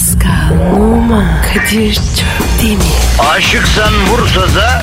Pascal, Oman, Kadir çok değil mi? Aşıksan vursa da,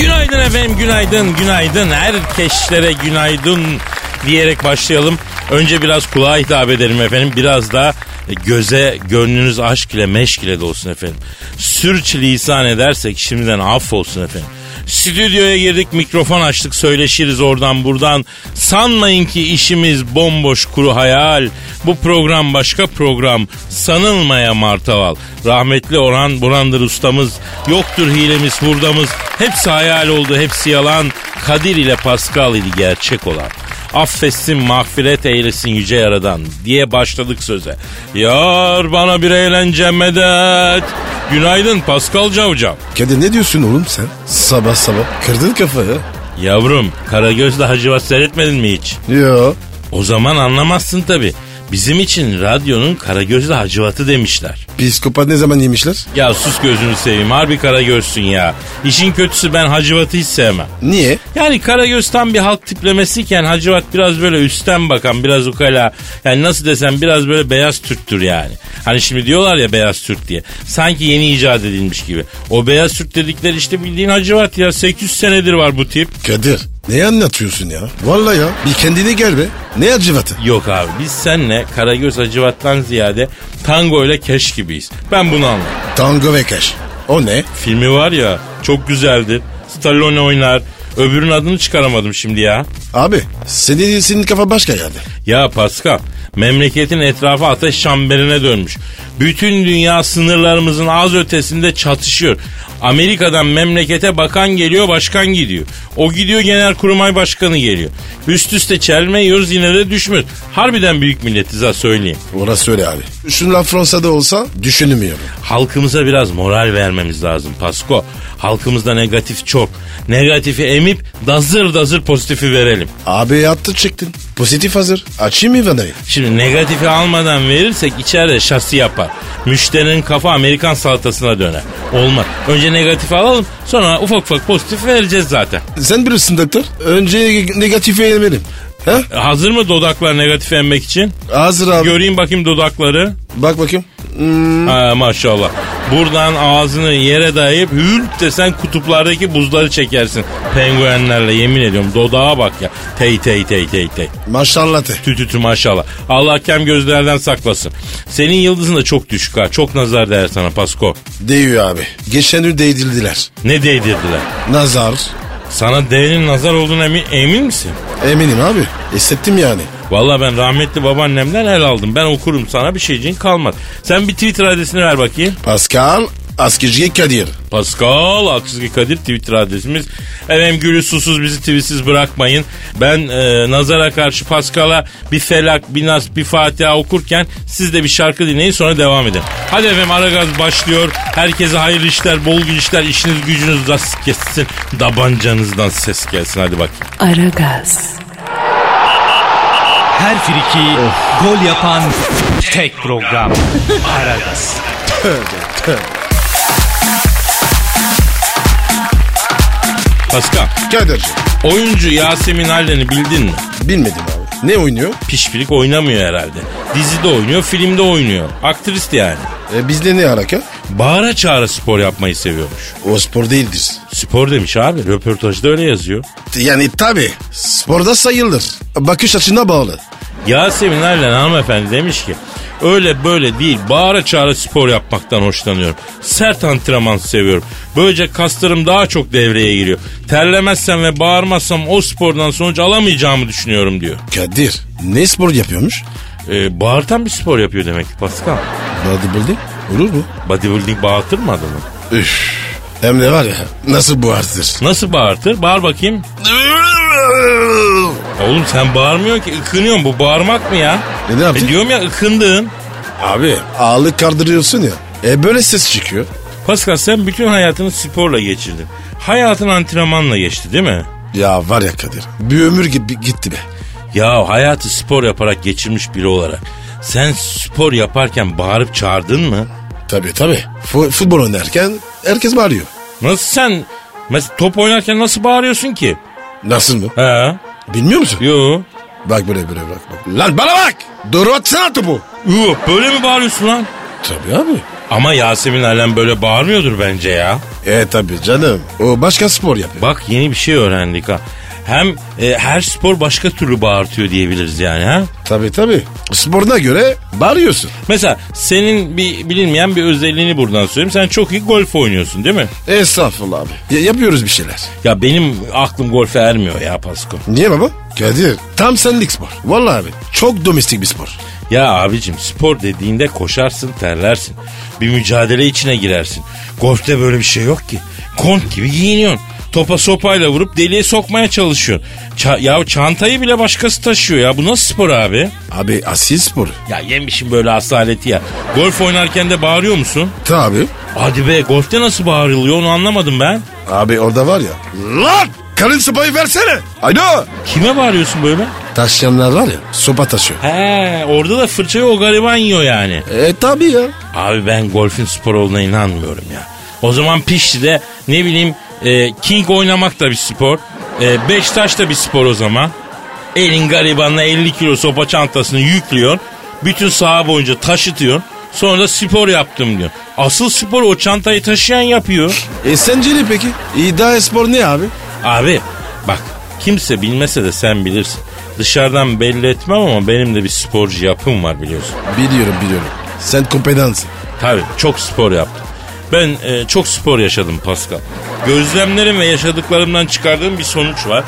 Günaydın efendim, günaydın, günaydın. Herkeşlere günaydın diyerek başlayalım. Önce biraz kulağa hitap edelim efendim. Biraz da göze gönlünüz aşk ile meşk ile dolsun efendim. Sürçülisan edersek şimdiden affolsun efendim. Stüdyoya girdik, mikrofon açtık, söyleşiriz oradan buradan. Sanmayın ki işimiz bomboş kuru hayal. Bu program başka program. Sanılmaya martaval. Rahmetli Orhan Burandır ustamız. Yoktur hilemiz, hurdamız. Hepsi hayal oldu, hepsi yalan. Kadir ile Pascal idi gerçek olan. Affetsin mağfiret eylesin yüce yaradan diye başladık söze. Yar bana bir eğlence medet. Günaydın Pascal Cavcav. Kadir ne diyorsun oğlum sen? Sabah sabah kırdın kafayı. Yavrum Karagöz'le Hacivat seyretmedin mi hiç? Yo. O zaman anlamazsın tabi. Bizim için radyonun Karagöz'le Hacivat'ı demişler. Psikopat ne zaman yemişler? Ya sus gözünü seveyim harbi Karagöz'sün ya. İşin kötüsü ben Hacivat'ı hiç sevmem. Niye? Yani Karagöz tam bir halk tiplemesiyken Hacivat biraz böyle üstten bakan biraz ukala. Yani nasıl desem biraz böyle beyaz Türktür yani. Hani şimdi diyorlar ya beyaz Türk diye. Sanki yeni icat edilmiş gibi. O beyaz Türk dedikleri işte bildiğin Hacivat ya. 800 senedir var bu tip. Kadir ne anlatıyorsun ya? Vallahi ya bir kendine gel be. Ne acıvatı? Yok abi biz senle Karagöz Hacivat'tan ziyade tango ile keş gibiyiz. Ben bunu anladım. Tango ve keş. O ne? Filmi var ya çok güzeldir. Stallone oynar. Öbürünün adını çıkaramadım şimdi ya. Abi senin, senin kafa başka yerde. Ya Pascal memleketin etrafı ateş çemberine dönmüş. Bütün dünya sınırlarımızın az ötesinde çatışıyor. Amerika'dan memlekete bakan geliyor başkan gidiyor. O gidiyor genelkurmay başkanı geliyor. Üst üste çelme yiyoruz yine de düşmüyoruz. Harbiden büyük milletiz ha söyleyeyim. Orası öyle abi. Şunlar Fransa'da olsa düşünmüyorum. Halkımıza biraz moral vermemiz lazım Pasko. Halkımızda negatif çok. Negatifi emip dazır dazır pozitifi verelim. Abi yattı çıktın. Pozitif hazır. Açayım mı vanayı? Şimdi negatifi almadan verirsek içeride şasi yapar. Müşterinin kafa Amerikan salatasına döner. Olmaz. Önce negatifi alalım sonra ufak ufak pozitif vereceğiz zaten. Sen bilirsin doktor. Önce negatifi yemelim. Ha? Hazır mı dodaklar negatif emmek için? Hazır abi. Göreyim bakayım dodakları. Bak bakayım. Hmm, Ha maşallah. Buradan ağzını yere dayayıp hülp desen kutuplardaki buzları çekersin. Penguenlerle yemin ediyorum dodağa bak ya. Tey tey tey tey tey. maşallah te. Tütütü maşallah. Allah kem gözlerden saklasın. Senin yıldızın da çok düşük ha. Çok nazar değer sana Pasko. Değiyor abi. Geçen gün değdirdiler. Ne değdirdiler? Nazar. Sana değerin nazar olduğuna emin, emin misin? Eminim abi. Hissettim yani. Vallahi ben rahmetli babaannemden el aldım. Ben okurum sana bir şeyciğin kalmaz. Sen bir Twitter adresini ver bakayım. Pascal Askizgi Kadir. Pascal Aksızgi Kadir Twitter adresimiz. Efendim gülü susuz bizi tweetsiz bırakmayın. Ben e, nazara karşı Pascal'a bir felak, bir nas, bir fatiha okurken siz de bir şarkı dinleyin sonra devam edin. Hadi efendim Aragaz başlıyor. Herkese hayırlı işler, bol işler, işiniz gücünüz rast kessin. Dabancanızdan ses gelsin hadi bakayım. Aragaz, Her friki gol yapan tek program. Aragaz. Pascal, Kadir. oyuncu Yasemin Allen'i bildin mi? Bilmedim abi. Ne oynuyor? Pişpirik oynamıyor herhalde. Dizide oynuyor, filmde oynuyor. Aktrist yani. E, bizde ne hareket? Bağıra çağıra spor yapmayı seviyormuş. O spor değildir. Spor demiş abi. Röportajda öyle yazıyor. Yani tabi sporda sayılır. Bakış açına bağlı. Yasemin Erlen hanımefendi demiş ki öyle böyle değil bağıra çağıra spor yapmaktan hoşlanıyorum. Sert antrenman seviyorum. Böylece kaslarım daha çok devreye giriyor. Terlemezsem ve bağırmazsam o spordan sonuç alamayacağımı düşünüyorum diyor. Kadir ne spor yapıyormuş? Ee, bağırtan bir spor yapıyor demek ki Pascal. Bodybuilding olur mu? Bodybuilding bağırtır mı adamı? Üf. Hem de var ya nasıl bu artır? Nasıl bağırtır? Bağır bakayım. Oğlum sen bağırmıyorsun ki ıkınıyorsun. Bu bağırmak mı ya? E ne yaptık? E diyorum ya ıkındın. Abi ağırlık kaldırıyorsun ya. E böyle ses çıkıyor. Pascal sen bütün hayatını sporla geçirdin. Hayatın antrenmanla geçti değil mi? Ya var ya Kadir. Bir ömür gibi gitti be. Ya hayatı spor yaparak geçirmiş biri olarak sen spor yaparken bağırıp çağırdın mı? Tabii tabii. Fu- futbol oynarken herkes bağırıyor. Nasıl sen mesela top oynarken nasıl bağırıyorsun ki? Nasıl mı? He? Bilmiyor musun? Yo. Bak böyle böyle bak. bak. Lan bana bak. Doğru atsana topu. Yo böyle mi bağırıyorsun lan? Tabii abi. Ama Yasemin Alem böyle bağırmıyordur bence ya. E tabii canım. O başka spor yapıyor. Bak yeni bir şey öğrendik ha. Hem e, her spor başka türlü bağırtıyor diyebiliriz yani ha. Tabii tabii. Sporuna göre bağırıyorsun. Mesela senin bir bilinmeyen bir özelliğini buradan söyleyeyim. Sen çok iyi golf oynuyorsun değil mi? Estağfurullah abi. Ya- yapıyoruz bir şeyler. Ya benim aklım golfe ermiyor ya Pasko. Niye baba? Kadir tam senlik spor. Vallahi abi çok domestik bir spor. Ya abicim spor dediğinde koşarsın terlersin. Bir mücadele içine girersin. Golfte böyle bir şey yok ki. Kont gibi giyiniyorsun. Topa sopayla vurup deliğe sokmaya çalışıyorsun. Ça- ya çantayı bile başkası taşıyor ya. Bu nasıl spor abi? Abi asil spor. Ya yemişim böyle asaleti ya. Golf oynarken de bağırıyor musun? Tabii. Hadi be golfte nasıl bağırılıyor onu anlamadım ben. Abi orada var ya. Lan! Karın sopayı versene. Alo. Kime bağırıyorsun böyle? Taşıyanlar var ya sopa taşıyor. He orada da fırçayı o gariban yiyor yani. E tabii ya. Abi ben golfün spor olduğuna inanmıyorum ya. O zaman Pişli'de ne bileyim e, King oynamak da bir spor. E, Beşiktaş da bir spor o zaman. Elin garibanla 50 kilo sopa çantasını yüklüyorsun. Bütün saha boyunca taşıtıyorsun. Sonra da spor yaptım diyor. Asıl spor o çantayı taşıyan yapıyor. E senceli peki? İddia spor ne abi? Abi bak kimse bilmese de sen bilirsin. Dışarıdan belli etmem ama benim de bir sporcu yapım var biliyorsun. Biliyorum biliyorum. Sen kompedansın. Tabii çok spor yaptım. Ben e, çok spor yaşadım Pascal. Gözlemlerim ve yaşadıklarımdan çıkardığım bir sonuç var.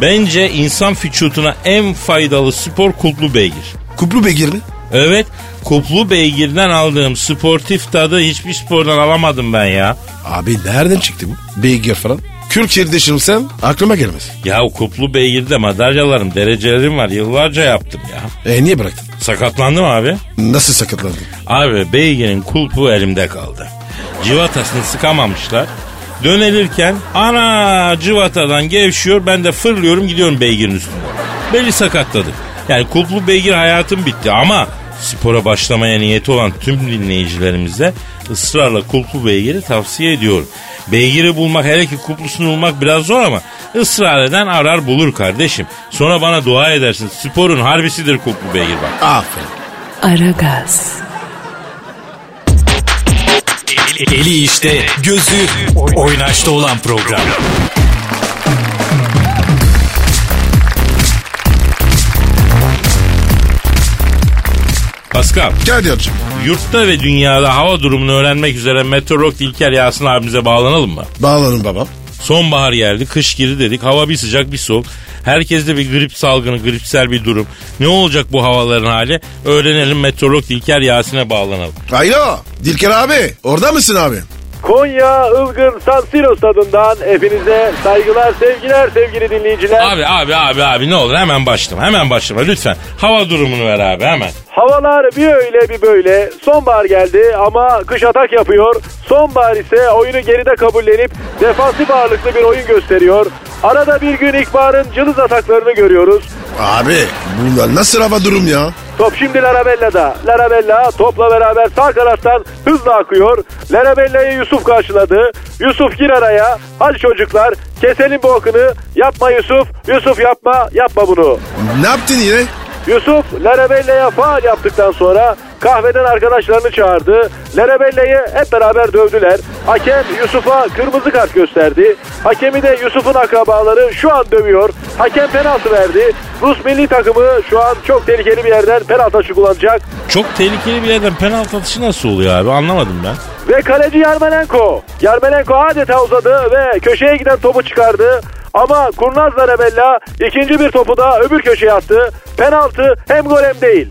Bence insan vücuduna en faydalı spor kulplu beygir. Kuplu beygir mi? Evet, kuplu beygirden aldığım sportif tadı hiçbir spordan alamadım ben ya. Abi nereden çıktı bu? Beygir falan. Kürkçeri düşünsem aklıma gelmez. Ya o kuplu beygirde madalyalarım, derecelerim var. Yıllarca yaptım ya. E niye bıraktın? Sakatlandım abi. Nasıl sakatlandın? Abi beygirin kulpu elimde kaldı. Civatasını sıkamamışlar. Dönelirken ana civatadan gevşiyor ben de fırlıyorum gidiyorum beygirin üstüne. Beli sakatladı. Yani kulplu beygir hayatım bitti ama spora başlamaya niyeti olan tüm dinleyicilerimize ısrarla kulplu beygiri tavsiye ediyorum. Beygiri bulmak hele ki kulplusunu bulmak biraz zor ama ısrar eden arar bulur kardeşim. Sonra bana dua edersin sporun harbisidir kulplu beygir bak. Aferin. Aragaz, Eli işte, gözü oynaşta olan program. Pascal. Kadir'cim. Yurtta ve dünyada hava durumunu öğrenmek üzere meteorolog İlker Yasin abimize bağlanalım mı? Bağlanın babam. Sonbahar geldi, kış girdi dedik. Hava bir sıcak bir soğuk. Herkeste bir grip salgını, gripsel bir durum. Ne olacak bu havaların hali? Öğrenelim meteorolog İlker Yasin'e bağlanalım. Alo. Dilker abi. Orada mısın abi? Konya Ilgın San Siro stadından hepinize saygılar, sevgiler sevgili dinleyiciler. Abi abi abi abi ne olur hemen başlama hemen başlama lütfen. Hava durumunu ver abi hemen. Havalar bir öyle bir böyle. Sonbahar geldi ama kış atak yapıyor. Sonbahar ise oyunu geride kabullenip defansif ağırlıklı bir oyun gösteriyor. Arada bir gün ilkbaharın cılız ataklarını görüyoruz. Abi bunlar nasıl hava durum ya? Top şimdi Larabella'da. Larabella topla beraber sağ kanattan hızla akıyor. Larabella'yı Yusuf karşıladı. Yusuf gir araya. Hadi çocuklar keselim bu akını. Yapma Yusuf. Yusuf yapma. Yapma bunu. Ne yaptın yine? Yusuf Larabella'ya faal yaptıktan sonra kahveden arkadaşlarını çağırdı. Larabella'yı hep beraber dövdüler. Hakem Yusuf'a kırmızı kart gösterdi. Hakemi de Yusuf'un akrabaları şu an dövüyor. Hakem penaltı verdi. Rus milli takımı şu an çok tehlikeli bir yerden penaltı atışı kullanacak. Çok tehlikeli bir yerden penaltı atışı nasıl oluyor abi anlamadım ben. Ve kaleci Yarmelenko. Yarmelenko adeta uzadı ve köşeye giden topu çıkardı. Ama kurnaz Larabella ikinci bir topu da öbür köşeye attı. Penaltı hem gol hem değil.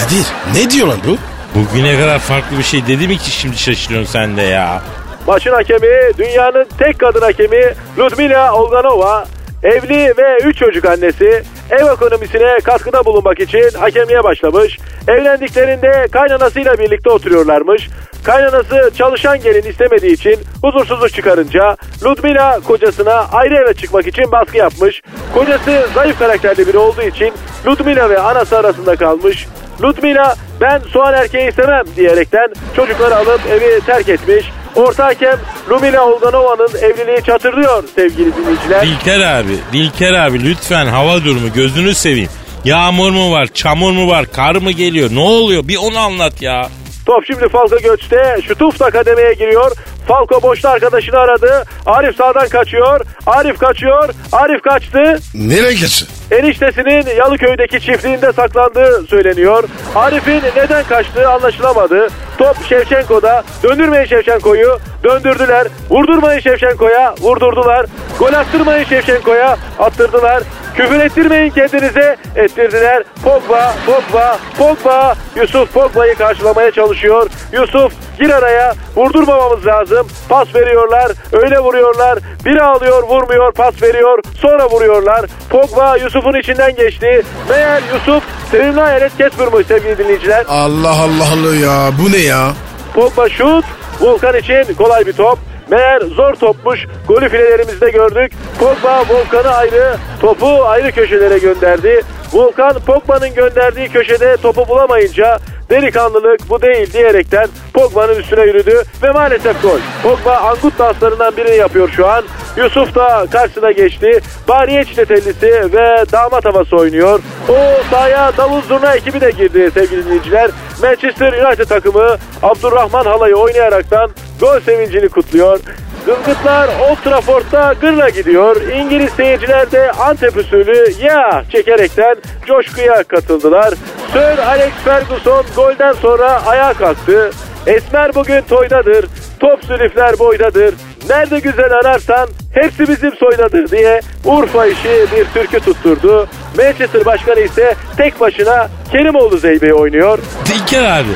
Kadir ne diyor lan bu? Bugüne kadar farklı bir şey dedi mi ki şimdi şaşırıyorsun sen de ya. Maçın hakemi dünyanın tek kadın hakemi Ludmila Olganova. Evli ve 3 çocuk annesi. Ev ekonomisine katkıda bulunmak için hakemliğe başlamış. Evlendiklerinde kaynanasıyla birlikte oturuyorlarmış. Kaynanası çalışan gelin istemediği için huzursuzluk çıkarınca Ludmila kocasına ayrı eve çıkmak için baskı yapmış. Kocası zayıf karakterli biri olduğu için Ludmila ve anası arasında kalmış. Ludmila ben soğan erkeği istemem diyerekten çocukları alıp evi terk etmiş. Orta hakem Lumila Olganova'nın evliliği çatırlıyor sevgili dinleyiciler. Dilker abi, Dilker abi lütfen hava durumu gözünü seveyim. Yağmur mu var, çamur mu var, kar mı geliyor? Ne oluyor? Bir onu anlat ya. Top şimdi Falco Göç'te. Şutuf da kademeye giriyor. Falco boşta arkadaşını aradı. Arif sağdan kaçıyor. Arif kaçıyor. Arif kaçtı. Nereye geçti? Eniştesinin Yalıköy'deki çiftliğinde saklandığı söyleniyor. Arif'in neden kaçtığı anlaşılamadı. Top Şevçenko'da. Döndürmeyin Şevçenko'yu. Döndürdüler. Vurdurmayın Şevçenko'ya. Vurdurdular. Gol attırmayın Şevçenko'ya. Attırdılar. Küfür ettirmeyin kendinize. Ettirdiler. Pogba, Pogba, Pogba. Yusuf Pogba'yı karşılamaya çalışıyor. Yusuf gir araya. Vurdurmamamız lazım. Pas veriyorlar. Öyle vuruyorlar. Biri alıyor vurmuyor. Pas veriyor. Sonra vuruyorlar. Pogba Yusuf'un içinden geçti. Meğer Yusuf sevimli hayalet Casper'mış sevgili dinleyiciler. Allah Allah Allah ya bu ne ya? Pogba şut. Volkan için kolay bir top. Meğer zor topmuş. Golü filelerimizde gördük. Pogba Volkan'ı ayrı, topu ayrı köşelere gönderdi. Volkan Pogba'nın gönderdiği köşede topu bulamayınca delikanlılık bu değil diyerekten Pogba'nın üstüne yürüdü ve maalesef gol. Pogba angut danslarından birini yapıyor şu an. Yusuf da karşısına geçti. Bariye çitetellisi ve damat havası oynuyor. O sahaya davul zurna ekibi de girdi sevgili dinleyiciler. Manchester United takımı Abdurrahman Halay'ı oynayaraktan gol sevincini kutluyor. Zılgıtlar Old Trafford'da gırla gidiyor. İngiliz seyirciler de Antep usulü ya çekerekten coşkuya katıldılar. Sir Alex Ferguson golden sonra ayağa kalktı. Esmer bugün toydadır. Top sülüfler boydadır. Nerede güzel ararsan hepsi bizim soydadır diye Urfa işi bir türkü tutturdu. Manchester başkanı ise tek başına Kerimoğlu Zeybe'yi oynuyor. Dilker abi,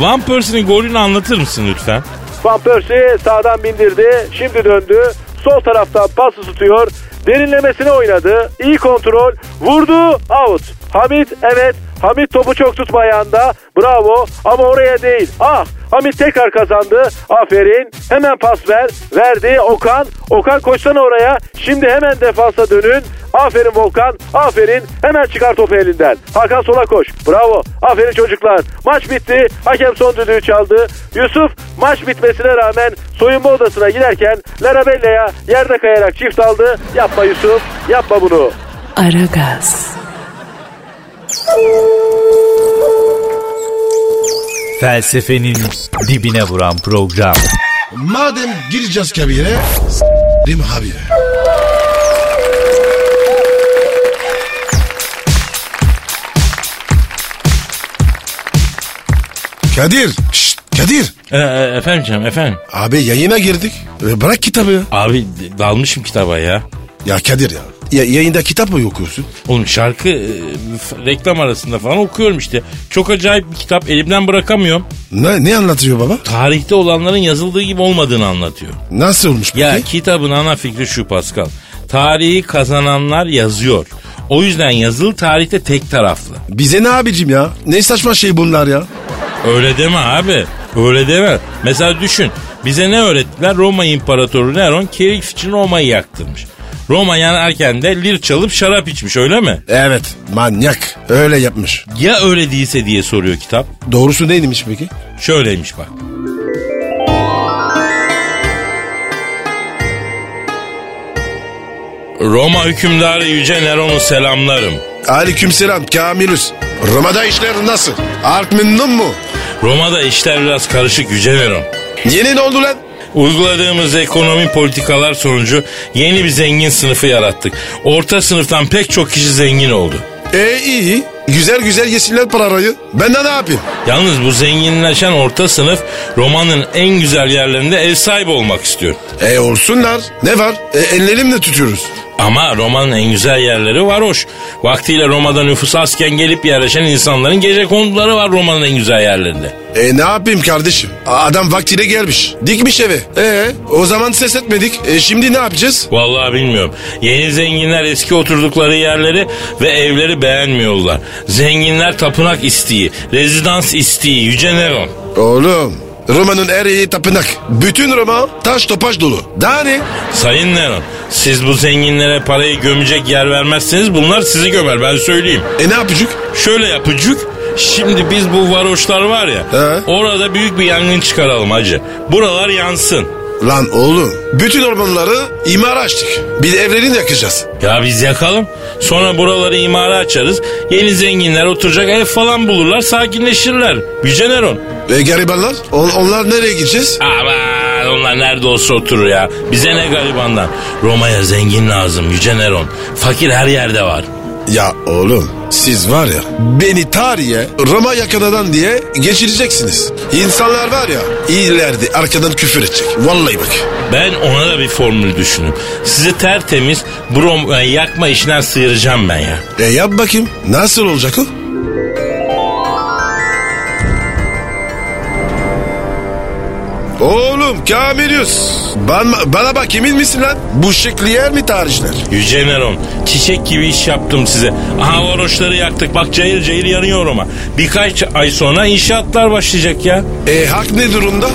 Van Persie'nin golünü anlatır mısın lütfen? Van Persie sağdan bindirdi. Şimdi döndü. Sol taraftan pası tutuyor. Derinlemesine oynadı. İyi kontrol. Vurdu. Out. Hamit evet. Hamit topu çok tutma ayağında. Bravo. Ama oraya değil. Ah. Hamit tekrar kazandı. Aferin. Hemen pas ver. Verdi. Okan. Okan koşsana oraya. Şimdi hemen defansa dönün. Aferin Volkan. Aferin. Hemen çıkar topu elinden. Hakan sola koş. Bravo. Aferin çocuklar. Maç bitti. Hakem son düdüğü çaldı. Yusuf maç bitmesine rağmen soyunma odasına giderken Larabella'ya yerde kayarak çift aldı. Yapma Yusuf. Yapma bunu. Aragaz, Felsefenin dibine vuran program. Madem gireceğiz kabire s**rim abi. Kadir. Şşt, Kadir. Ee, e, efendim canım efendim. Abi yayına girdik. E, Bırak kitabı ya. Abi dalmışım kitaba ya. Ya Kadir ya. ya yayında kitap mı okuyorsun? Oğlum şarkı e, reklam arasında falan okuyorum işte. Çok acayip bir kitap elimden bırakamıyorum. Ne, ne anlatıyor baba? Tarihte olanların yazıldığı gibi olmadığını anlatıyor. Nasıl olmuş peki? Ya kitabın ana fikri şu Pascal. Tarihi kazananlar yazıyor. O yüzden yazılı tarihte tek taraflı. Bize ne abicim ya? Ne saçma şey bunlar ya? Öyle deme abi. Öyle deme. Mesela düşün. Bize ne öğrettiler? Roma İmparatoru Neron keyif için Roma'yı yaktırmış. Roma yanarken de lir çalıp şarap içmiş öyle mi? Evet manyak. Öyle yapmış. Ya öyle değilse diye soruyor kitap. Doğrusu neymiş peki? Şöyleymiş bak. Roma hükümdarı Yüce Neron'u selamlarım. Aleykümselam Kamilus. Roma'da işler nasıl? Art memnun mu? Roma'da işler biraz karışık Yüce Neron. Yeni ne oldu lan? Uyguladığımız ekonomi politikalar sonucu yeni bir zengin sınıfı yarattık. Orta sınıftan pek çok kişi zengin oldu. E iyi. Güzel güzel yesinler parayı. Ben de ne yapayım? Yalnız bu zenginleşen orta sınıf Roma'nın en güzel yerlerinde ev sahibi olmak istiyor. E olsunlar. Ne var? E, ellerimle tutuyoruz. Ama Roma'nın en güzel yerleri var hoş. Vaktiyle Roma'da nüfus asken gelip yerleşen insanların gece konduları var Roma'nın en güzel yerlerinde. E ne yapayım kardeşim? Adam vaktiyle gelmiş. Dikmiş evi. E o zaman ses etmedik. E şimdi ne yapacağız? Vallahi bilmiyorum. Yeni zenginler eski oturdukları yerleri ve evleri beğenmiyorlar. Zenginler tapınak isteği, rezidans isteği, yüce Neron. Oğlum Roma'nın her yeri tapınak. Bütün Roma taş topaş dolu. Daha ne? Sayın Neron, siz bu zenginlere parayı gömecek yer vermezseniz bunlar sizi gömer ben söyleyeyim. E ne yapacak? Şöyle yapıcık. Şimdi biz bu varoşlar var ya He. orada büyük bir yangın çıkaralım hacı. Buralar yansın. Lan oğlum bütün ormanları imara açtık. Bir de evlerini yakacağız. Ya biz yakalım. Sonra buraları imara açarız. Yeni zenginler oturacak ev falan bulurlar sakinleşirler. Yüce Neron. E garibanlar? On- onlar nereye gideceğiz? Aman onlar nerede olsa oturur ya. Bize ne garibandan. Roma'ya zengin lazım Yüce Neron. Fakir her yerde var. Ya oğlum siz var ya beni tarihe Roma yakaladan diye geçireceksiniz. İnsanlar var ya ileride arkadan küfür edecek. Vallahi bak. Ben ona da bir formül düşündüm. Sizi tertemiz bu Roma'yı yakma işinden sıyıracağım ben ya. E yap bakayım. Nasıl olacak o? Oğlum Kamilius. Bana, bana bak emin misin lan? Bu şekli yer mi tarihler? Yüce Neron çiçek gibi iş yaptım size. Aha varoşları yaktık bak cayır cayır yanıyor Roma. Birkaç ay sonra inşaatlar başlayacak ya. E hak ne durumda?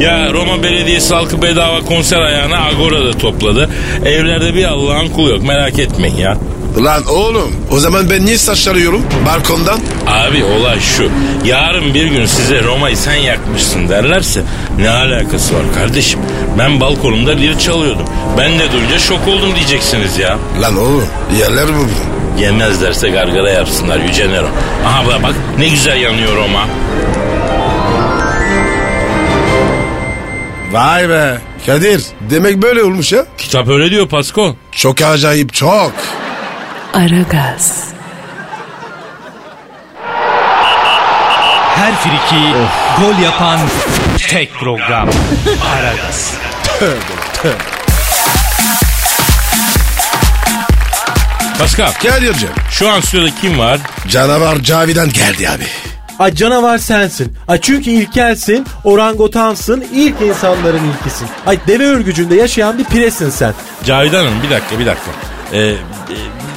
Ya Roma Belediyesi halkı bedava konser ayağına Agora'da topladı. Evlerde bir Allah'ın kulu yok merak etmeyin ya. Lan oğlum o zaman ben niye saçlarıyorum balkondan? Abi olay şu. Yarın bir gün size Roma'yı sen yakmışsın derlerse ne alakası var kardeşim? Ben balkonumda lir çalıyordum. Ben de duyunca şok oldum diyeceksiniz ya. Lan oğlum yerler mi bu? Yemezlerse gargara yapsınlar Yüce Nero. Aha bak ne güzel yanıyor Roma. Vay be. Kadir demek böyle olmuş ya. Kitap öyle diyor Pasko. Çok acayip çok. Aragaz, Her friki gol yapan tek program. Aragaz. Pascal Kadir'cim şu an stüdyoda kim var? canavar Cavidan geldi abi. Ay canavar sensin. Ay çünkü ilkelsin, orangotansın, ilk insanların ilkisin. Ay deve örgücünde yaşayan bir piresin sen. Cavidan Hanım bir dakika bir dakika. Ee,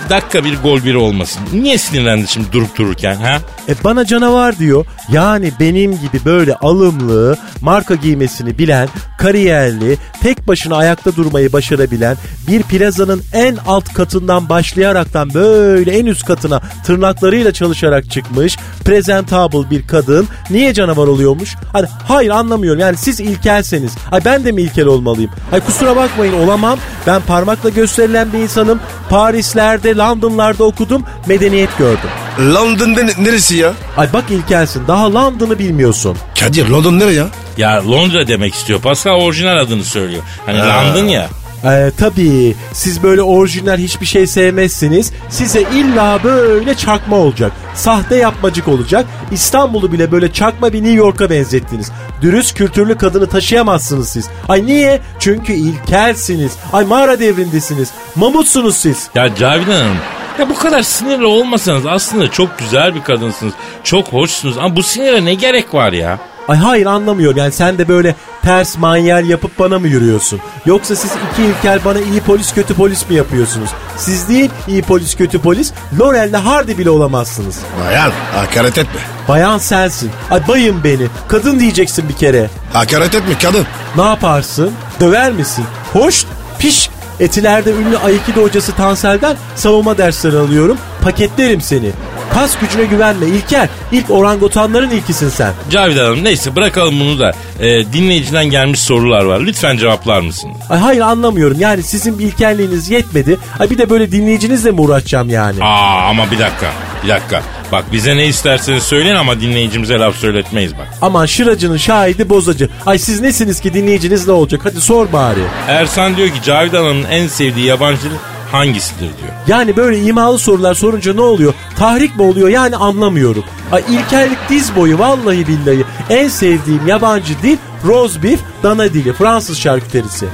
dakika bir gol biri olmasın. Niye sinirlendi şimdi durup dururken ha? E bana canavar diyor. Yani benim gibi böyle alımlı, marka giymesini bilen, kariyerli, tek başına ayakta durmayı başarabilen bir plazanın en alt katından başlayaraktan böyle en üst katına tırnaklarıyla çalışarak çıkmış presentable bir kadın niye canavar oluyormuş? Hani hayır anlamıyorum yani siz ilkelseniz. Ay ben de mi ilkel olmalıyım? Ay kusura bakmayın olamam. Ben parmakla gösterilen bir insanım. Paris'lerde, London'larda okudum, medeniyet gördüm. London'da ne- neresi ya? Ay bak ilkelsin daha London'ı bilmiyorsun. Kadir London nere ya? Ya Londra demek istiyor. Pascal orijinal adını söylüyor. Hani London ya. Ee, tabii siz böyle orijinal hiçbir şey sevmezsiniz. Size illa böyle çakma olacak. Sahte yapmacık olacak. İstanbul'u bile böyle çakma bir New York'a benzettiniz. Dürüst kültürlü kadını taşıyamazsınız siz. Ay niye? Çünkü ilkelsiniz. Ay mağara devrindesiniz. Mamutsunuz siz. Ya Cavidan Hanım ya bu kadar sinirli olmasanız aslında çok güzel bir kadınsınız. Çok hoşsunuz ama bu sinire ne gerek var ya? Ay hayır anlamıyor yani sen de böyle ters manyel yapıp bana mı yürüyorsun? Yoksa siz iki ilkel bana iyi polis kötü polis mi yapıyorsunuz? Siz değil iyi polis kötü polis Lorel'le Hardy bile olamazsınız. Bayan hakaret etme. Bayan sensin. Ay bayım beni. Kadın diyeceksin bir kere. Hakaret etme kadın. Ne yaparsın? Döver misin? Hoş, piş. Etilerde ünlü Aikido hocası Tansel'den savunma dersleri alıyorum. Paketlerim seni. Kas gücüne güvenme İlker. İlk orangutanların ilkisin sen. Cavidan Hanım neyse bırakalım bunu da. Ee, dinleyiciden gelmiş sorular var. Lütfen cevaplar mısınız? Ay hayır anlamıyorum. Yani sizin ilkelliğiniz yetmedi. Ay bir de böyle dinleyicinizle mi uğraşacağım yani? Aa ama bir dakika. Bir dakika. Bak bize ne isterseniz söyleyin ama dinleyicimize laf söyletmeyiz bak. Aman şıracının şahidi bozacı. Ay siz nesiniz ki dinleyiciniz ne olacak? Hadi sor bari. Ersan diyor ki Cavidan Hanım'ın en sevdiği yabancı dil hangisidir diyor. Yani böyle imalı sorular sorunca ne oluyor? Tahrik mi oluyor? Yani anlamıyorum. Ay ilkellik diz boyu vallahi billahi. En sevdiğim yabancı dil roast beef, dana dili, Fransız şarküterisi.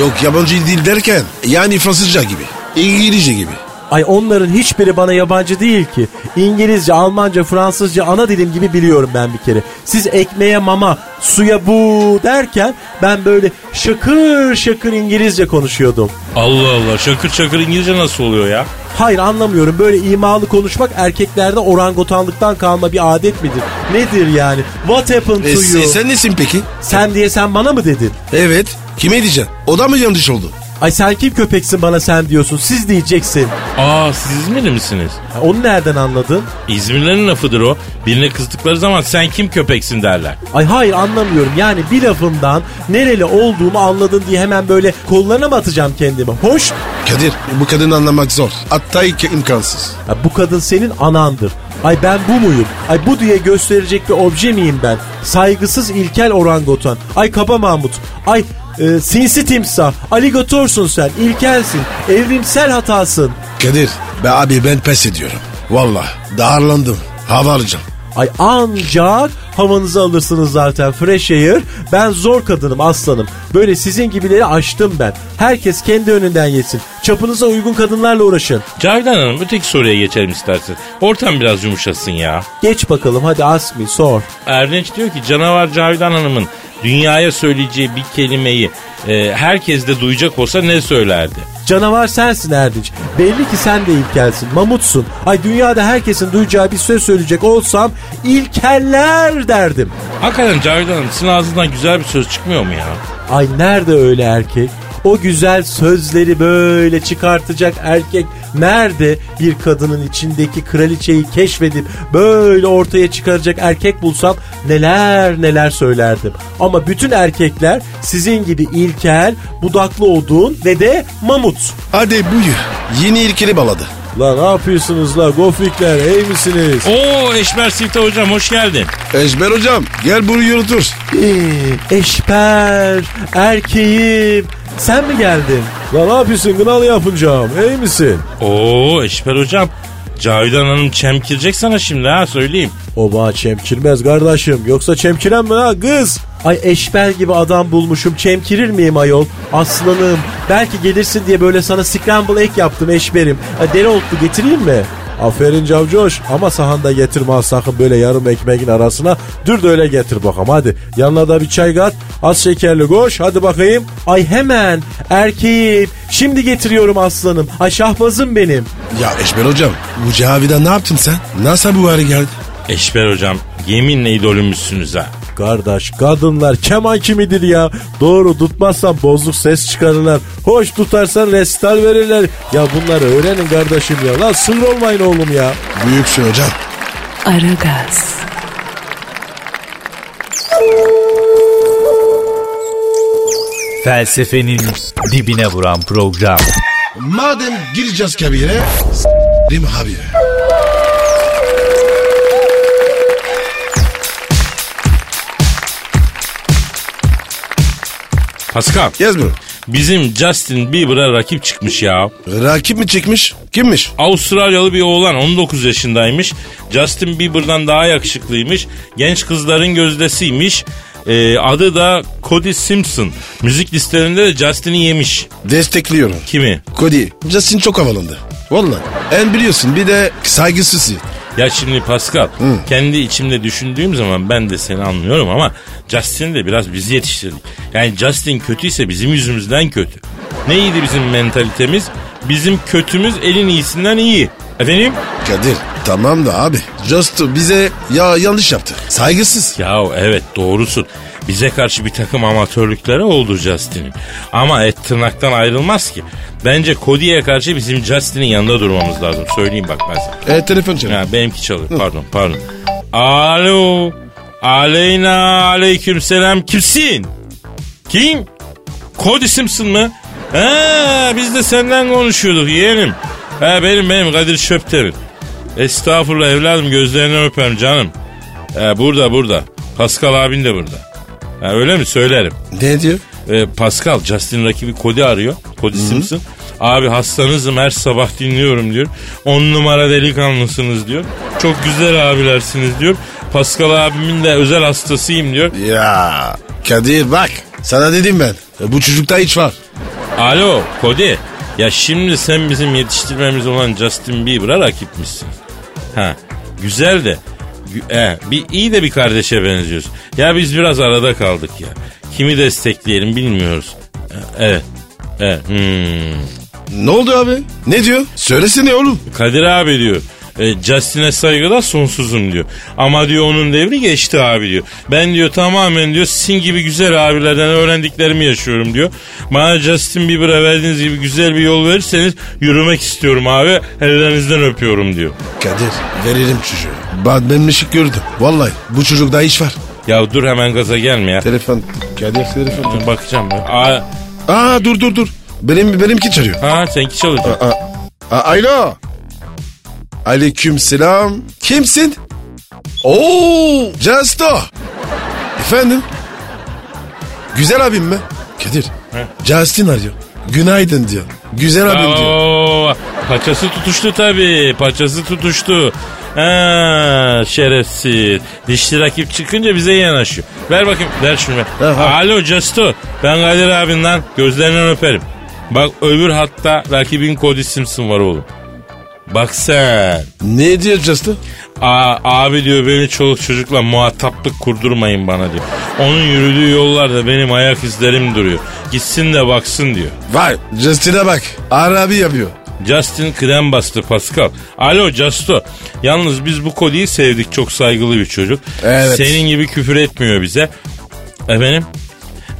Yok yabancı dil derken yani Fransızca gibi. İngilizce gibi. Ay onların hiçbiri bana yabancı değil ki. İngilizce, Almanca, Fransızca ana dilim gibi biliyorum ben bir kere. Siz ekmeğe mama, suya bu derken ben böyle şakır şakır İngilizce konuşuyordum. Allah Allah şakır şakır İngilizce nasıl oluyor ya? Hayır anlamıyorum. Böyle imalı konuşmak erkeklerde orangotanlıktan kalma bir adet midir? Nedir yani? What happened to E, you? se- sen nesin peki? Sen diye sen bana mı dedin? Evet. Kime diyeceksin? O da mı yanlış oldu? Ay sen kim köpeksin bana sen diyorsun. Siz diyeceksin. Aa siz İzmirli misiniz? Ha, Onu nereden anladın? İzmirlilerin lafıdır o. Birine kızdıkları zaman sen kim köpeksin derler. Ay hayır anlamıyorum. Yani bir lafımdan nereli olduğumu anladın diye hemen böyle kollarına mı atacağım kendimi? Hoş. Kadir bu kadını anlamak zor. Hatta imkansız. Ya bu kadın senin anandır. Ay ben bu muyum? Ay bu diye gösterecek bir obje miyim ben? Saygısız ilkel orangutan. Ay kaba Mahmut. Ay e, sinsi timsah. Aligatorsun sen. İlkelsin. Evrimsel hatasın. Kadir be abi ben pes ediyorum. Valla darlandım. Hava alacağım. Ay ancak havanızı alırsınız zaten fresh air. Ben zor kadınım aslanım. Böyle sizin gibileri aştım ben. Herkes kendi önünden yesin. Çapınıza uygun kadınlarla uğraşın. Cavidan Hanım öteki soruya geçelim istersen. Ortam biraz yumuşasın ya. Geç bakalım hadi ask me sor. Erdinç diyor ki canavar Cavidan Hanım'ın dünyaya söyleyeceği bir kelimeyi e, herkes de duyacak olsa ne söylerdi? Canavar sensin Erdinç. Belli ki sen de ilkelsin. Mamutsun. Ay dünyada herkesin duyacağı bir söz söyleyecek olsam ilkeller derdim. Hakikaten Cavidan Hanım sizin ağzından güzel bir söz çıkmıyor mu ya? Ay nerede öyle erkek? O güzel sözleri böyle çıkartacak erkek nerede bir kadının içindeki kraliçeyi keşfedip böyle ortaya çıkaracak erkek bulsam neler neler söylerdim. Ama bütün erkekler sizin gibi ilkel, budaklı odun ve de mamut. Hadi buyur. Yeni ilkeli baladı. La ne yapıyorsunuz la gofikler iyi misiniz? Oo Eşmer Sifte hocam hoş geldin. Eşber hocam gel buraya otur. Ee, eşper, erkeğim. Sen mi geldin? La ne yapıyorsun gınalı yapıncağım iyi misin? Oo Eşber hocam Cavidan Hanım çemkirecek sana şimdi ha söyleyeyim. O bana çemkirmez kardeşim. Yoksa çemkiren mi ha kız? Ay eşber gibi adam bulmuşum. Çemkirir miyim ayol? Aslanım. Belki gelirsin diye böyle sana scramble egg yaptım eşberim. Dereotlu getireyim mi? Aferin Cavcoş ama sahanda getirme ha sakın böyle yarım ekmeğin arasına. Dur da öyle getir bakalım hadi. Yanına da bir çay kat. Az şekerli koş hadi bakayım. Ay hemen erkeğim. Şimdi getiriyorum aslanım. Ay şahbazım benim. Ya Eşber hocam bu Cavidan ne yaptın sen? Nasıl bu hale geldi? Eşber hocam yeminle idolümüzsünüz ha. Kardeş kadınlar keman kimidir ya. Doğru tutmazsan bozuk ses çıkarırlar. Hoş tutarsan restal verirler. Ya bunları öğrenin kardeşim ya. Lan sır olmayın oğlum ya. Büyüksün hocam. Aragaz, Felsefenin dibine vuran program. Madem gireceğiz kabire s**rim abi. Pascal Yes bro. bizim Justin Bieber'a rakip çıkmış ya. Rakip mi çekmiş? Kimmiş? Avustralyalı bir oğlan 19 yaşındaymış. Justin Bieber'dan daha yakışıklıymış. Genç kızların gözdesiymiş. Ee, adı da Cody Simpson. Müzik listelerinde de Justin'i yemiş. Destekliyorum. Kimi? Cody. Justin çok havalandı. Vallahi. En biliyorsun bir de saygısızı. Ya şimdi Pascal kendi içimde düşündüğüm zaman ben de seni anlıyorum ama Justin'i de biraz bizi yetiştirdik. Yani Justin kötüyse bizim yüzümüzden kötü. Neydi bizim mentalitemiz? Bizim kötümüz elin iyisinden iyi. Efendim? Kadir tamam da abi. Justin bize ya yanlış yaptı. Saygısız. Ya evet doğrusun. Bize karşı bir takım amatörlükleri oldu Justin'in. Ama et tırnaktan ayrılmaz ki. Bence Cody'ye karşı bizim Justin'in yanında durmamız lazım. Söyleyeyim bak ben sana. E telefon çalıyor. Ha, benimki çalıyor. Pardon pardon. Alo. Aleyna aleyküm selam. Kimsin? Kim? Cody Simpson mı? He biz de senden konuşuyorduk yeğenim. He benim benim Kadir Şöptemir. Estağfurullah evladım gözlerinden öperim canım. He burada burada. Pascal abin de burada. Ha, öyle mi söylerim. Ne diyor? Ee, Pascal Justin rakibi Cody arıyor. Cody Simpson. Abi hastanızım her sabah dinliyorum diyor. On numara delikanlısınız diyor. Çok güzel abilersiniz diyor. Pascal abimin de özel hastasıyım diyor. Ya Kadir bak sana dedim ben. Bu çocukta hiç var. Alo Cody. Ya şimdi sen bizim yetiştirmemiz olan Justin Bieber'a rakipmişsin. Ha güzel de e, bir iyi de bir kardeşe benziyorsun. Ya biz biraz arada kaldık ya. Kimi destekleyelim bilmiyoruz. E, Evet. Evet. Hmm. Ne oldu abi? Ne diyor? Söylesene oğlum. Kadir abi diyor. E, Justin'e saygıda sonsuzum diyor. Ama diyor onun devri geçti abi diyor. Ben diyor tamamen diyor sizin gibi güzel abilerden öğrendiklerimi yaşıyorum diyor. Bana Justin Bieber'a verdiğiniz gibi güzel bir yol verirseniz yürümek istiyorum abi. Ellerinizden öpüyorum diyor. Kadir veririm çocuğu. Ben benim ışık gördüm. Vallahi bu çocukta iş var. Ya dur hemen gaza gelme ya. Telefon. Kadir telefon. Dur bakacağım ben. Aa, Aa dur dur dur. Benim benimki çalıyor. ha seninki çalacak. Aa, alo. Aleyküm selam. Kimsin? Oo, Justo. Efendim? Güzel abim mi? Kadir. Justin arıyor. Günaydın diyor. Güzel abim diyor. Oo, paçası tutuştu tabii. Paçası tutuştu. Ha, şerefsiz. Dişli rakip çıkınca bize yanaşıyor. Ver bakayım ver şunu ver. Aha. Alo Justo. Ben Kadir abin lan. Gözlerinden öperim. Bak öbür hatta rakibin Cody Simpson var oğlum. Bak sen. Ne diyor Justo? Aa, abi diyor beni çoluk çocukla muhataplık kurdurmayın bana diyor. Onun yürüdüğü yollarda benim ayak izlerim duruyor. Gitsin de baksın diyor. Vay Justin'e bak. Arabi yapıyor. Justin krem bastı Pascal. Alo Justo. Yalnız biz bu Cody'yi sevdik. Çok saygılı bir çocuk. Evet. Senin gibi küfür etmiyor bize. Efendim?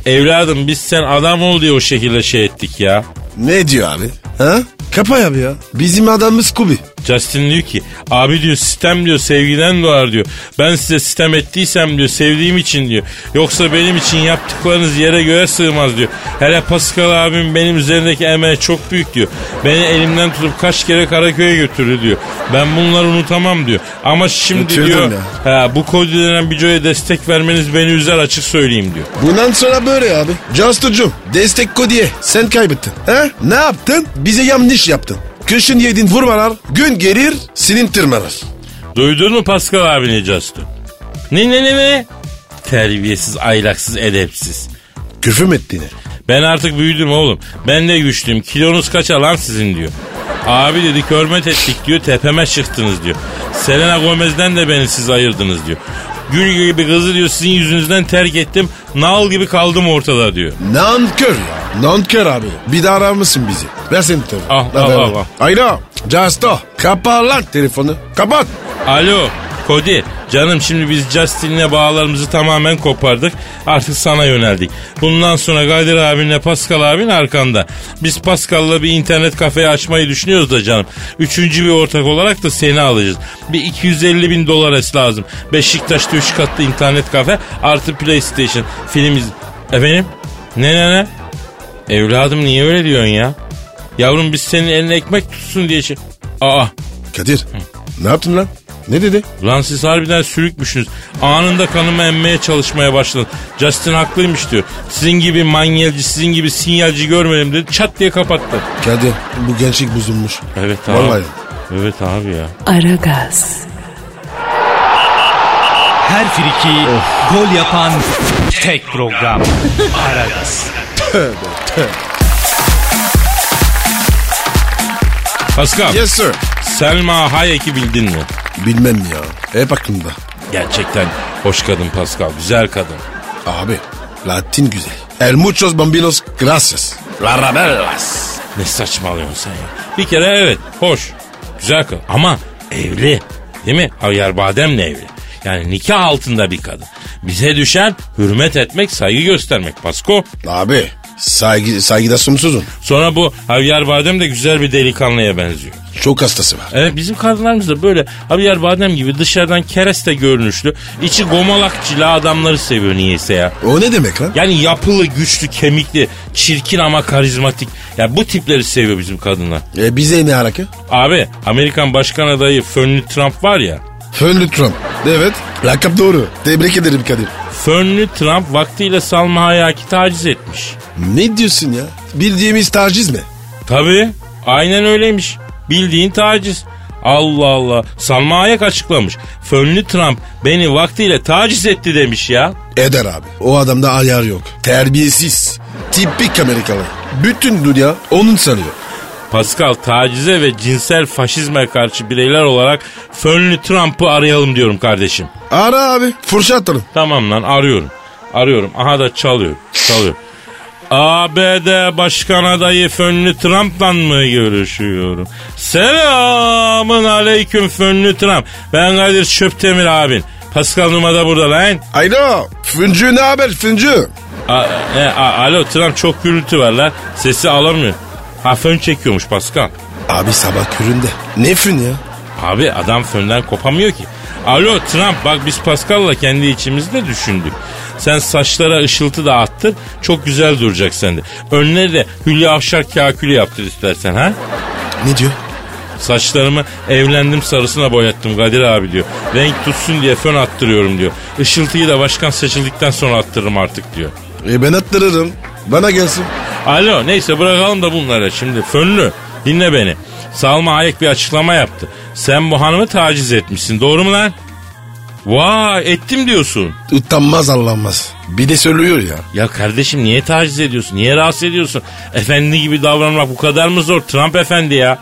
Evladım biz sen adam ol diye o şekilde şey ettik ya. Ne diyor abi? Ha? Kapa abi ya. Bizim adamımız Kubi. Justin diyor ki abi diyor sistem diyor sevgiden doğar diyor. Ben size sistem ettiysem diyor sevdiğim için diyor. Yoksa benim için yaptıklarınız yere göğe sığmaz diyor. Hele Pascal abim benim üzerindeki emeği çok büyük diyor. Beni elimden tutup kaç kere Karaköy'e götürdü diyor. Ben bunları unutamam diyor. Ama şimdi Götürdüm diyor ha, bu Cody denen videoya destek vermeniz beni üzer açık söyleyeyim diyor. Bundan sonra böyle abi. Justo'cum destek Cody'ye sen kaybettin. Ha? Ne yaptın? Bize yanlış yaptın. Kışın yedin vurmalar, gün gelir senin tırmalar. Duydun mu Pascal abini Justin? Ne ne ne ne? Terbiyesiz, ahlaksız, edepsiz. Küfür ettiğini? Ben artık büyüdüm oğlum. Ben de güçlüyüm. Kilonuz kaça lan sizin diyor. Abi dedi hürmet ettik diyor tepeme çıktınız diyor. Selena Gomez'den de beni siz ayırdınız diyor. Gül gibi kızı diyor sizin yüzünüzden terk ettim. Nal gibi kaldım ortada diyor. Nankör ya. Nankör abi. Bir daha arar mısın bizi? Ver senin telefonu. Ver, al, ver. al. Alo. Justo. Kapa lan telefonu. Kapat. Alo Cody canım şimdi biz Justin'le bağlarımızı tamamen kopardık. Artık sana yöneldik. Bundan sonra Kadir abinle Pascal abin arkanda. Biz Pascal'la bir internet kafe açmayı düşünüyoruz da canım. Üçüncü bir ortak olarak da seni alacağız. Bir 250 bin dolar es lazım. Beşiktaş'ta üç katlı internet kafe artı PlayStation. Film iz... Efendim? Ne ne ne? Evladım niye öyle diyorsun ya? Yavrum biz senin eline ekmek tutsun diye şey... Aa Kadir. Ne yaptın lan? Ne dedi? Lan siz harbiden sürükmüşsünüz. Anında kanımı emmeye çalışmaya başladın. Justin haklıymış diyor. Sizin gibi manyelci, sizin gibi sinyalci görmedim dedi. Çat diye kapattı. Kadir bu gençlik bozulmuş. Evet abi. Vallahi. Evet abi ya. Aragaz, Her friki gol yapan tek program. Aragaz. Pascal, Yes sir. Selma Hayek'i bildin mi? Bilmem ya. Hep aklımda. Gerçekten hoş kadın Pascal. Güzel kadın. Abi. Latin güzel. El muchos bambinos gracias. Larabellas. Ne saçmalıyorsun sen ya? Bir kere evet, hoş. Güzel kadın ama evli. Değil mi? Havyar Badem'le evli. Yani nikah altında bir kadın. Bize düşen hürmet etmek, saygı göstermek Pasko. Abi. Saygı, saygıda sonsuzun. Sonra bu Javier Badem de güzel bir delikanlıya benziyor. Çok hastası var. Evet bizim kadınlarımız da böyle Javier Badem gibi dışarıdan kereste görünüşlü, içi gomalakçılı adamları seviyor niyeyse ya. O ne demek lan? Yani yapılı, güçlü, kemikli, çirkin ama karizmatik. Ya bu tipleri seviyor bizim kadınlar. E bize ne alaka? Abi Amerikan başkan adayı Fönlü Trump var ya. Fönlü Trump. Evet. Lakap doğru. Tebrik ederim Kadir. Fönlü Trump vaktiyle Salma Hayek'i taciz etmiş. Ne diyorsun ya? Bildiğimiz taciz mi? Tabii aynen öyleymiş. Bildiğin taciz. Allah Allah. Salma Hayek açıklamış. Fönlü Trump beni vaktiyle taciz etti demiş ya. Eder abi. O adamda ayar yok. Terbiyesiz. Tipik Amerikalı. Bütün dünya onun sanıyor. Pascal tacize ve cinsel faşizme karşı bireyler olarak fönlü Trump'ı arayalım diyorum kardeşim. Ara abi. Fırça atalım. Tamam lan arıyorum. Arıyorum. Aha da çalıyor. Çalıyor. ABD Başkan adayı Fönlü Trump'la mı görüşüyorum? Selamın aleyküm Fönlü Trump. Ben Kadir Çöptemir abin. Pascal Numa da burada lan. Alo. Füncü ne haber Füncü? A, e, a, alo Trump çok gürültü var lan. Sesi alamıyor. Ha fön çekiyormuş Pascal. Abi sabah köründe. Ne fün ya? Abi adam fönden kopamıyor ki. Alo Trump bak biz Pascal'la kendi içimizde düşündük. Sen saçlara ışıltı da attır çok güzel duracak sende. Önleri de Hülya Avşar kakülü yaptır istersen ha. Ne diyor? Saçlarımı evlendim sarısına boyattım Kadir abi diyor. Renk tutsun diye fön attırıyorum diyor. Işıltıyı da başkan seçildikten sonra attırırım artık diyor. E ben attırırım. Bana gelsin. Alo neyse bırakalım da bunları şimdi. Fönlü dinle beni. Salma Hayek bir açıklama yaptı. Sen bu hanımı taciz etmişsin doğru mu lan? Vay ettim diyorsun. Utanmaz anlanmaz. Bir de söylüyor ya. Ya kardeşim niye taciz ediyorsun? Niye rahatsız ediyorsun? Efendi gibi davranmak bu kadar mı zor? Trump efendi ya.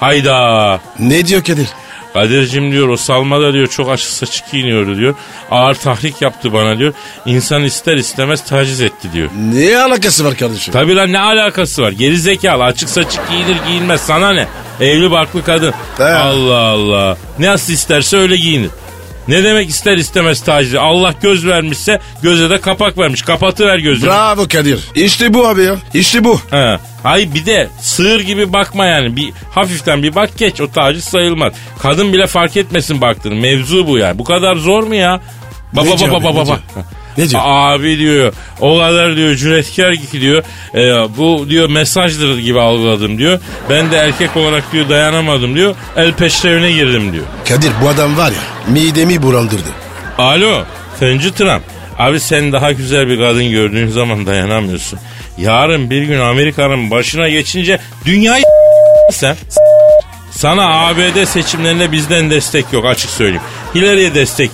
Hayda. Ne diyor Kadir? Kadir'cim diyor o salmada diyor çok açık saçık giyiniyordu diyor. Ağır tahrik yaptı bana diyor. İnsan ister istemez taciz etti diyor. Ne alakası var kardeşim? Tabi lan ne alakası var? Geri zekalı açık saçık giyinir giyinmez sana ne? Evli barklı kadın. He. Allah Allah. Ne isterse öyle giyinir. Ne demek ister istemez taciz? Allah göz vermişse göze de kapak vermiş. Kapatıver gözünü. Bravo Kadir. İşte bu abi ya. İşte bu. He. Hayır bir de sığır gibi bakma yani. Bir hafiften bir bak geç o taciz sayılmaz. Kadın bile fark etmesin baktığını. Mevzu bu yani. Bu kadar zor mu ya? Baba Ne baba diyor baba abi, ne baba. Ne diyor? Abi diyor o kadar diyor cüretkar ki diyor. e, bu diyor mesajdır gibi algıladım diyor. Ben de erkek olarak diyor dayanamadım diyor. El peşrevine girdim diyor. Kadir bu adam var ya midemi bulandırdı. Alo Fenci Trump. Abi sen daha güzel bir kadın gördüğün zaman dayanamıyorsun. Yarın bir gün Amerika'nın başına geçince dünyayı sen. Sana ABD seçimlerinde bizden destek yok açık söyleyeyim. Hillary'e destek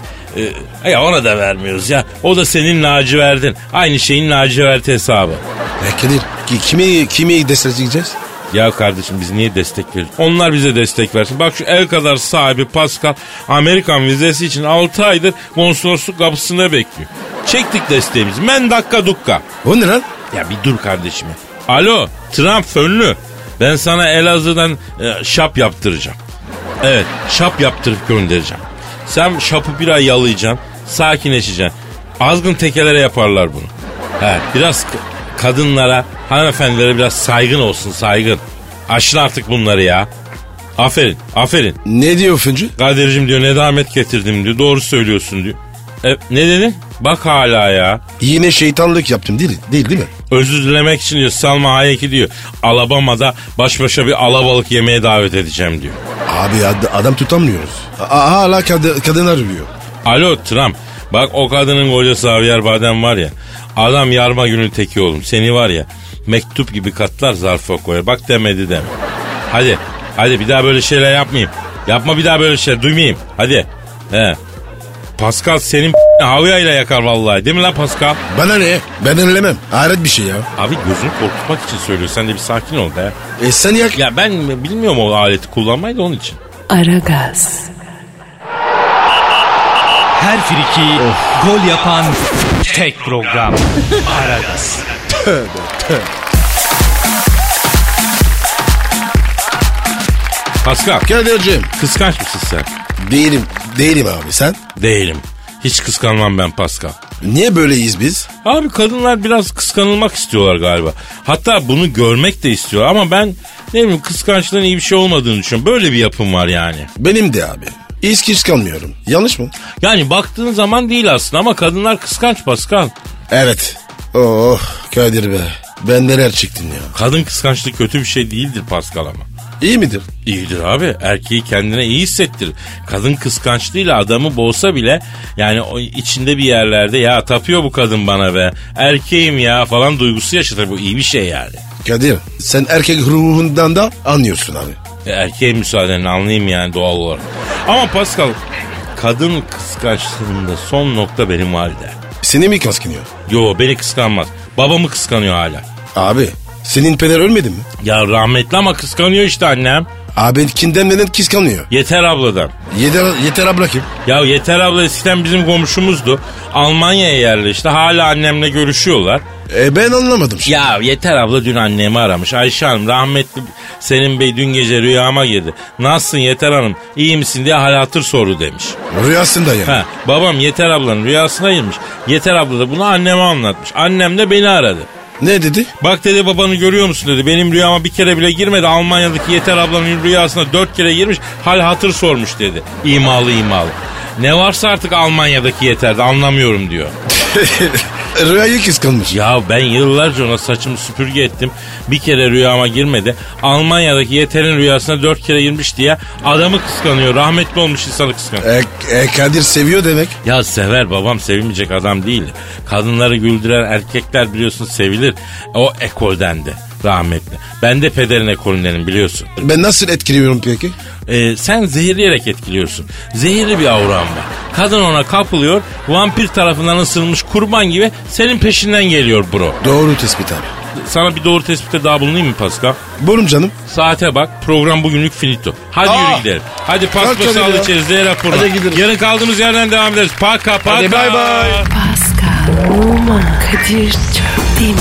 e, ya ona da vermiyoruz ya. O da senin laciverdin. Aynı şeyin lacivert hesabı. Ya Kadir ki, kimi, kimi destekleyeceğiz? Ya kardeşim biz niye destek veriyoruz? Onlar bize destek versin. Bak şu el kadar sahibi Pascal Amerikan vizesi için 6 aydır konsolosluk kapısında bekliyor. Çektik desteğimizi. Men dakika dukka. O ne lan? Ya bir dur kardeşim. ya. Alo Trump fönlü. Ben sana Elazığ'dan e, şap yaptıracağım. Evet şap yaptırıp göndereceğim. Sen şapı bir ay yalayacaksın. Sakinleşeceksin. Azgın tekelere yaparlar bunu. He, biraz kadınlara, hanımefendilere biraz saygın olsun saygın. Aşın artık bunları ya. Aferin, aferin. Ne diyor Füncü? Kadir'cim diyor nedamet getirdim diyor. Doğru söylüyorsun diyor. E, ne dedin? Bak hala ya. Yine şeytanlık yaptım değil, değil değil mi? Özür dilemek için diyor Salma Hayek'i diyor. Alabama'da baş başa bir alabalık yemeye davet edeceğim diyor. Abi ad- adam tutamıyoruz. A- hala kad- kadın arıyor. Alo Trump. Bak o kadının kocası Javier Badem var ya. Adam yarma günü teki oğlum. Seni var ya mektup gibi katlar zarfa koyar. Bak demedi deme. Hadi. Hadi bir daha böyle şeyler yapmayayım. Yapma bir daha böyle şeyler duymayayım. Hadi. He. Pascal senin havya ile yakar vallahi. Değil mi lan Pascal? Bana ne? Ben önlemem. Hayret bir şey ya. Abi gözünü korkutmak için söylüyor. Sen de bir sakin ol be. E sen yak. Ya ben bilmiyorum o aleti kullanmayı da onun için. Aragaz, Her friki gol yapan tek program. Aragaz. Pascal Kadir'cim. kıskanç mısın sen? Değilim. Değilim abi sen. Değilim. Hiç kıskanmam ben Pascal. Niye böyleyiz biz? Abi kadınlar biraz kıskanılmak istiyorlar galiba. Hatta bunu görmek de istiyor ama ben ne bileyim kıskançlığın iyi bir şey olmadığını düşünüyorum. Böyle bir yapım var yani. Benim de abi. Hiç kalmıyorum. Yanlış mı? Yani baktığın zaman değil aslında ama kadınlar kıskanç Pascal. Evet. Oh Kadir be. Ben neler çektim ya. Kadın kıskançlık kötü bir şey değildir Pascal ama. İyi midir? İyidir abi. Erkeği kendine iyi hissettirir. Kadın kıskançlığıyla adamı boğsa bile yani o içinde bir yerlerde ya tapıyor bu kadın bana be. Erkeğim ya falan duygusu yaşatır. Bu iyi bir şey yani. Kadir sen erkek ruhundan da anlıyorsun abi. E, erkeğin müsaadenle anlayayım yani doğal olarak. Ama Pascal kadın kıskançlığında son nokta benim valide. Seni mi kıskanıyor? Yo beni kıskanmaz. Babamı kıskanıyor hala. Abi Senin peder ölmedi mi? Ya rahmetli ama kıskanıyor işte annem. Abi kimden neden kıskanıyor? Yeter abladan. Yeter, yeter abla kim? Ya Yeter abla eskiden bizim komşumuzdu. Almanya'ya yerleşti. Hala annemle görüşüyorlar. E ben anlamadım şimdi. Ya Yeter abla dün annemi aramış. Ayşe Hanım rahmetli Selim Bey dün gece rüyama girdi. Nasılsın Yeter Hanım iyi misin diye hal hatır soru demiş. Rüyasında yani. Ha, babam Yeter ablanın rüyasına girmiş. Yeter abla da bunu anneme anlatmış. Annem de beni aradı. Ne dedi? Bak dedi babanı görüyor musun dedi. Benim rüyama bir kere bile girmedi. Almanya'daki Yeter ablanın rüyasına dört kere girmiş. Hal hatır sormuş dedi. İmalı imalı. Ne varsa artık Almanya'daki Yeter'de anlamıyorum diyor. Rüyayı kıskanmış. Ya ben yıllarca ona saçımı süpürge ettim. Bir kere rüyama girmedi. Almanya'daki Yeter'in rüyasına dört kere girmiş diye adamı kıskanıyor. Rahmetli olmuş insanı kıskanıyor. E, e, Kadir seviyor demek. Ya sever babam sevilmeyecek adam değil. Kadınları güldüren erkekler biliyorsun sevilir. O ekoldendi rahmetli. Ben de pederin ekolündenim biliyorsun. Ben nasıl etkiliyorum peki? Ee, sen zehirleyerek etkiliyorsun. Zehirli bir auran var. Kadın ona kapılıyor. Vampir tarafından ısırılmış kurban gibi senin peşinden geliyor bro. Doğru tespit abi. Sana bir doğru tespitte daha bulunayım mı Pascal? Buyurun canım. Saate bak program bugünlük finito. Hadi Aa! yürü gidelim. Hadi Kalk paspası Kadir al ya. içeriz Z raporuna. Hadi gidelim. Yarın kaldığımız yerden devam ederiz. Paka paka. Hadi bay bay. Pascal, Oman, Kadir çok değil mi?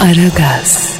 Aragaz.